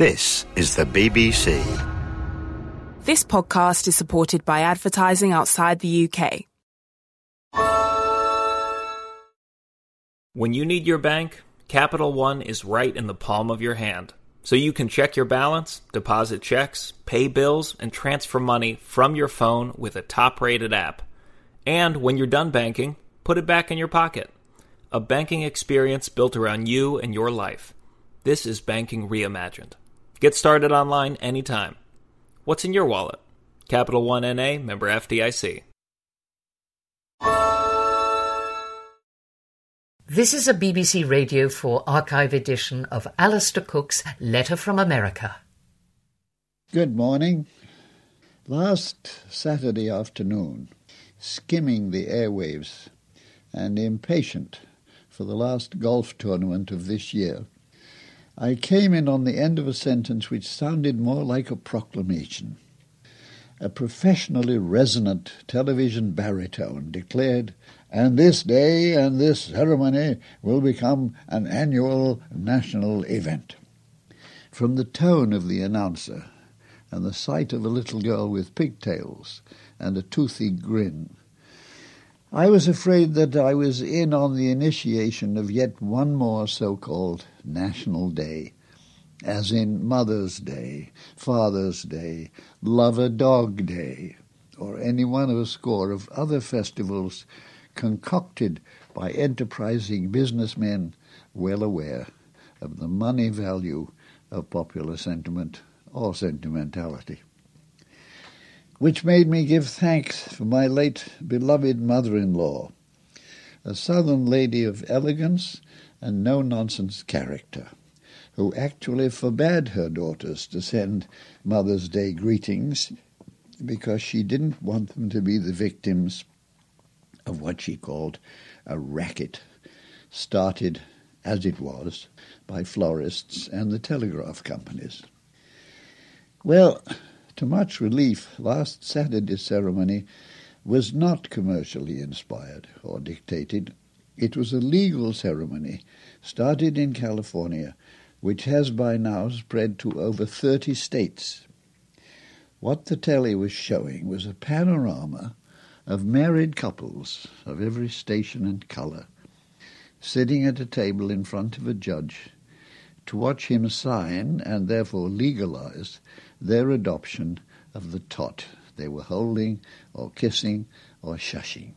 This is the BBC. This podcast is supported by advertising outside the UK. When you need your bank, Capital One is right in the palm of your hand. So you can check your balance, deposit checks, pay bills, and transfer money from your phone with a top rated app. And when you're done banking, put it back in your pocket. A banking experience built around you and your life. This is banking reimagined. Get started online anytime. What's in your wallet? Capital One NA, member FDIC. This is a BBC Radio 4 archive edition of Alistair Cooke's Letter from America. Good morning. Last Saturday afternoon, skimming the airwaves and impatient for the last golf tournament of this year, I came in on the end of a sentence which sounded more like a proclamation. A professionally resonant television baritone declared, and this day and this ceremony will become an annual national event. From the tone of the announcer and the sight of a little girl with pigtails and a toothy grin, I was afraid that I was in on the initiation of yet one more so-called National Day, as in Mother's Day, Father's Day, Lover Dog Day, or any one of a score of other festivals concocted by enterprising businessmen well aware of the money value of popular sentiment or sentimentality which made me give thanks for my late beloved mother-in-law, a southern lady of elegance and no-nonsense character, who actually forbade her daughters to send Mother's Day greetings because she didn't want them to be the victims of what she called a racket, started, as it was, by florists and the telegraph companies. Well, to much relief, last Saturday's ceremony was not commercially inspired or dictated. It was a legal ceremony started in California, which has by now spread to over 30 states. What the telly was showing was a panorama of married couples of every station and colour, sitting at a table in front of a judge to watch him sign and therefore legalize their adoption of the tot they were holding or kissing or shushing.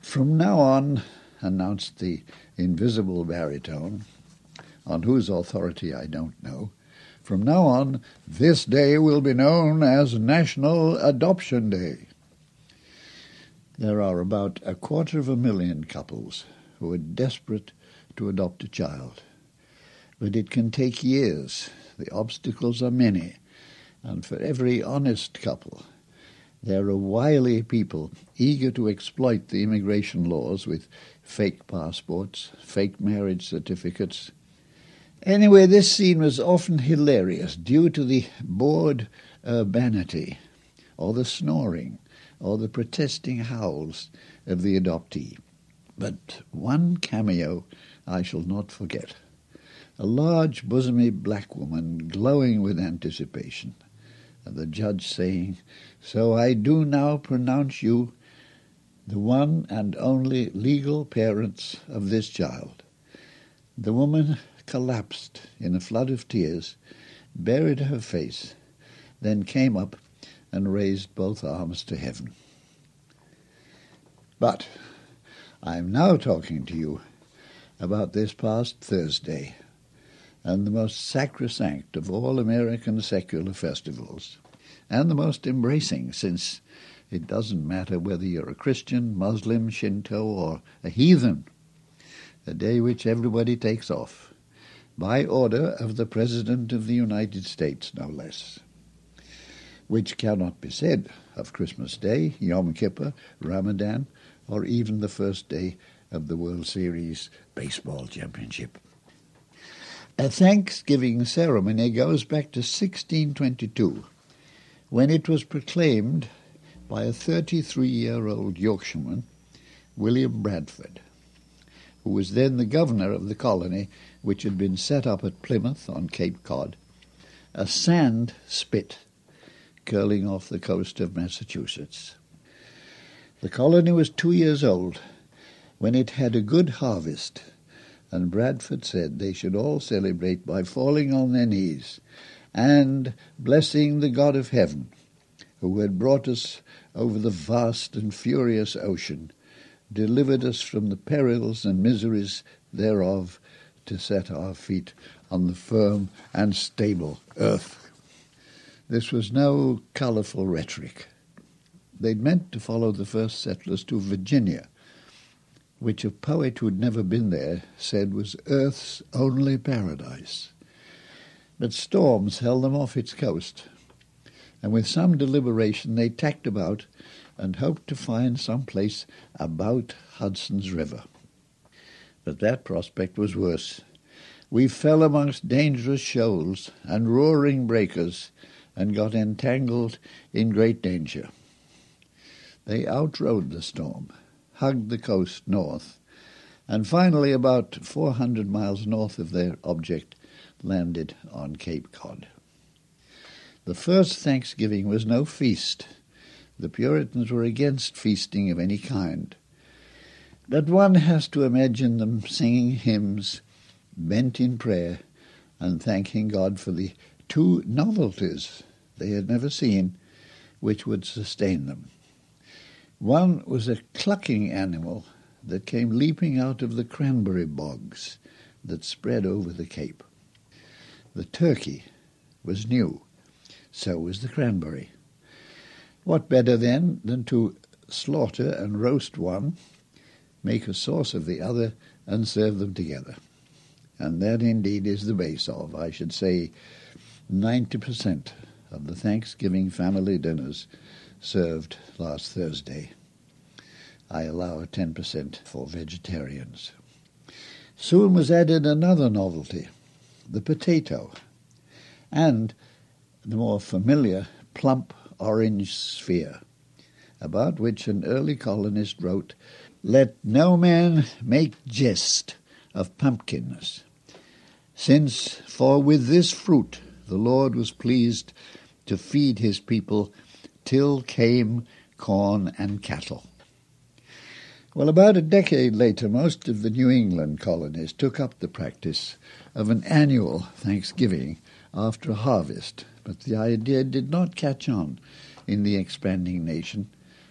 From now on, announced the invisible baritone, on whose authority I don't know, from now on, this day will be known as National Adoption Day. There are about a quarter of a million couples who are desperate to adopt a child. But it can take years the obstacles are many, and for every honest couple, there are wily people eager to exploit the immigration laws with fake passports, fake marriage certificates. Anyway, this scene was often hilarious due to the bored urbanity, or the snoring, or the protesting howls of the adoptee. But one cameo I shall not forget a large bosomy black woman glowing with anticipation, and the judge saying, So I do now pronounce you the one and only legal parents of this child. The woman collapsed in a flood of tears, buried her face, then came up and raised both arms to heaven. But I am now talking to you about this past Thursday, and the most sacrosanct of all American secular festivals, and the most embracing, since it doesn't matter whether you're a Christian, Muslim, Shinto, or a heathen, a day which everybody takes off, by order of the President of the United States, no less, which cannot be said of Christmas Day, Yom Kippur, Ramadan, or even the first day of the World Series Baseball Championship. A Thanksgiving ceremony goes back to 1622, when it was proclaimed by a 33-year-old Yorkshireman, William Bradford, who was then the governor of the colony which had been set up at Plymouth on Cape Cod a sand spit curling off the coast of Massachusetts. The colony was two years old when it had a good harvest, and Bradford said they should all celebrate by falling on their knees and blessing the God of heaven, who had brought us over the vast and furious ocean, delivered us from the perils and miseries thereof, to set our feet on the firm and stable earth. This was no colourful rhetoric. They'd meant to follow the first settlers to Virginia, which a poet who'd never been there said was Earth's only paradise. But storms held them off its coast, and with some deliberation they tacked about and hoped to find some place about Hudson's River. But that prospect was worse. We fell amongst dangerous shoals and roaring breakers and got entangled in great danger. They outrode the storm, hugged the coast north, and finally, about 400 miles north of their object, landed on Cape Cod. The first Thanksgiving was no feast. The Puritans were against feasting of any kind. But one has to imagine them singing hymns, bent in prayer, and thanking God for the two novelties they had never seen which would sustain them. One was a clucking animal that came leaping out of the cranberry bogs that spread over the Cape. The turkey was new, so was the cranberry. What better, then, than to slaughter and roast one, make a sauce of the other, and serve them together? And that indeed is the base of, I should say, 90% of the Thanksgiving family dinners served last Thursday. I allow 10% for vegetarians. Soon was added another novelty, the potato, and the more familiar plump orange sphere, about which an early colonist wrote, Let no man make jest of pumpkins, since for with this fruit the Lord was pleased to feed his people till came corn and cattle. Well, about a decade later, most of the New England colonies took up the practice of an annual Thanksgiving after a harvest, but the idea did not catch on in the expanding nation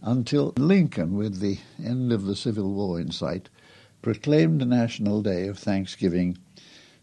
until Lincoln, with the end of the Civil War in sight, proclaimed a national day of Thanksgiving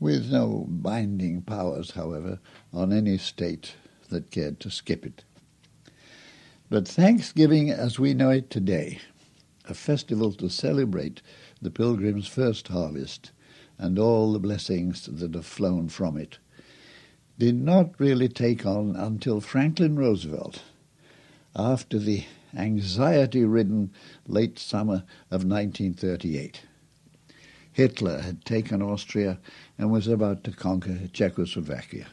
with no binding powers, however, on any state that cared to skip it. But Thanksgiving as we know it today a festival to celebrate the pilgrim's first harvest and all the blessings that have flown from it, did not really take on until Franklin Roosevelt, after the anxiety ridden late summer of 1938. Hitler had taken Austria and was about to conquer Czechoslovakia.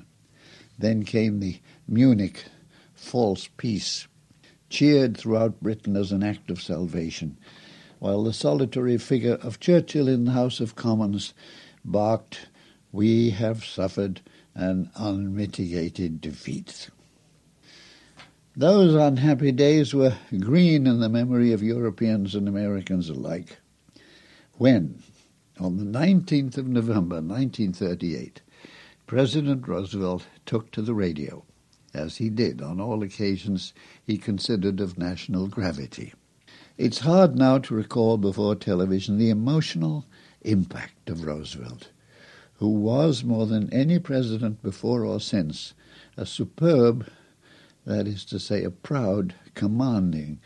Then came the Munich false peace cheered throughout Britain as an act of salvation, while the solitary figure of Churchill in the House of Commons barked, We have suffered an unmitigated defeat. Those unhappy days were green in the memory of Europeans and Americans alike. When, on the 19th of November 1938, President Roosevelt took to the radio as he did on all occasions he considered of national gravity. It's hard now to recall before television the emotional impact of Roosevelt, who was, more than any president before or since, a superb, that is to say, a proud, commanding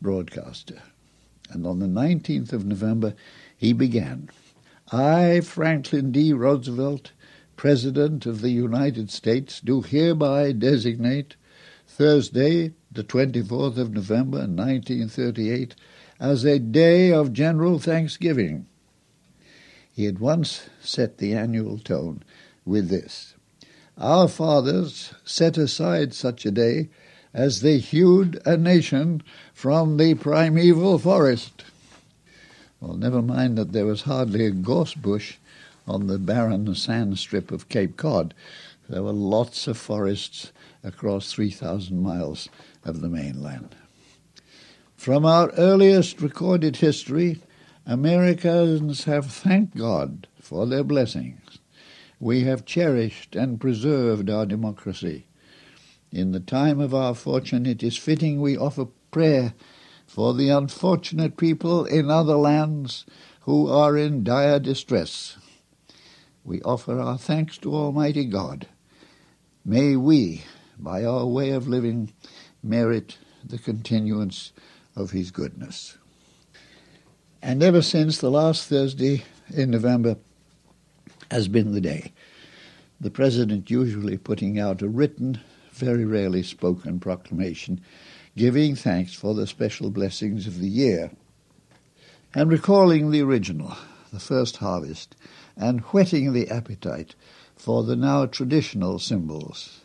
broadcaster. And on the 19th of November, he began I, Franklin D. Roosevelt, President of the United States, do hereby designate Thursday, the 24th of November, 1938, as a day of general thanksgiving. He had once set the annual tone with this Our fathers set aside such a day as they hewed a nation from the primeval forest. Well, never mind that there was hardly a gorse bush on the barren sand strip of Cape Cod. There were lots of forests across 3,000 miles of the mainland. From our earliest recorded history, Americans have thanked God for their blessings. We have cherished and preserved our democracy. In the time of our fortune, it is fitting we offer prayer for the unfortunate people in other lands who are in dire distress. We offer our thanks to Almighty God. May we, by our way of living, merit the continuance of His goodness. And ever since the last Thursday in November has been the day, the President usually putting out a written, very rarely spoken proclamation giving thanks for the special blessings of the year and recalling the original, the first harvest, and whetting the appetite for the now traditional symbols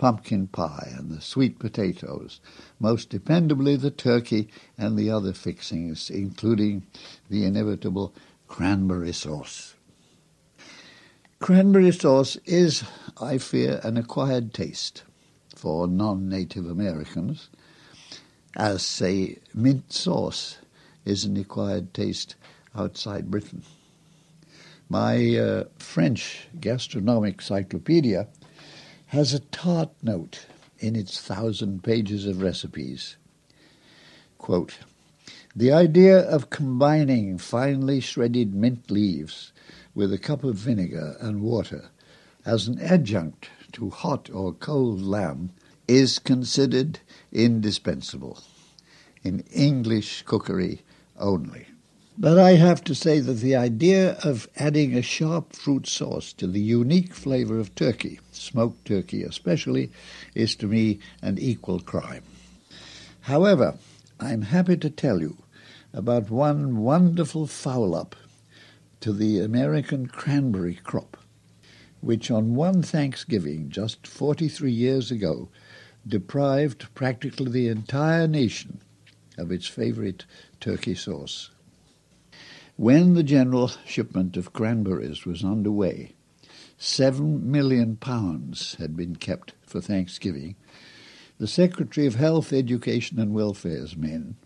pumpkin pie and the sweet potatoes, most dependably the turkey and the other fixings, including the inevitable cranberry sauce. Cranberry sauce is, I fear, an acquired taste for non native Americans, as, say, mint sauce is an acquired taste outside Britain. My uh, French gastronomic cyclopedia has a tart note in its thousand pages of recipes. Quote, the idea of combining finely shredded mint leaves with a cup of vinegar and water as an adjunct to hot or cold lamb is considered indispensable in English cookery only. But I have to say that the idea of adding a sharp fruit sauce to the unique flavor of turkey, smoked turkey especially, is to me an equal crime. However, I'm happy to tell you about one wonderful foul up to the American cranberry crop, which on one Thanksgiving just 43 years ago deprived practically the entire nation of its favorite turkey sauce. When the general shipment of cranberries was under way, seven million pounds had been kept for Thanksgiving. The Secretary of Health, Education and Welfare's men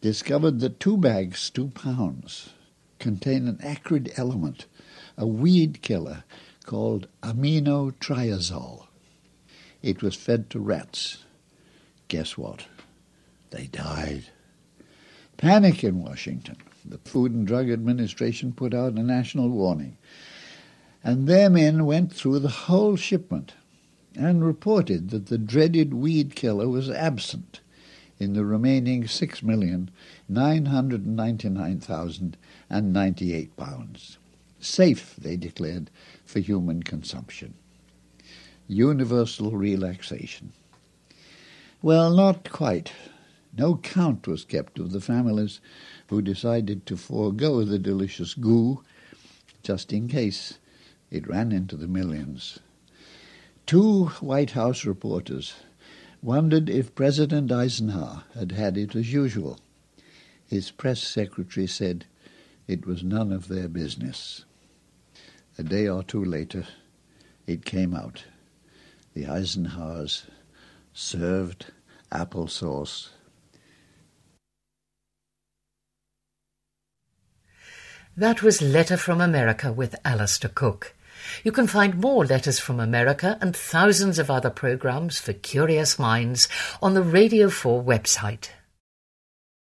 discovered that two bags, two pounds, contain an acrid element, a weed killer called aminotriazole. It was fed to rats. Guess what? They died. Panic in Washington the Food and Drug Administration put out a national warning. And their men went through the whole shipment and reported that the dreaded weed killer was absent in the remaining 6,999,098 pounds. Safe, they declared, for human consumption. Universal relaxation. Well, not quite. No count was kept of the families who decided to forego the delicious goo just in case it ran into the millions. Two White House reporters wondered if President Eisenhower had had it as usual. His press secretary said it was none of their business. A day or two later, it came out. The Eisenhowers served applesauce That was Letter from America with Alistair Cooke. You can find more Letters from America and thousands of other programs for curious minds on the Radio 4 website.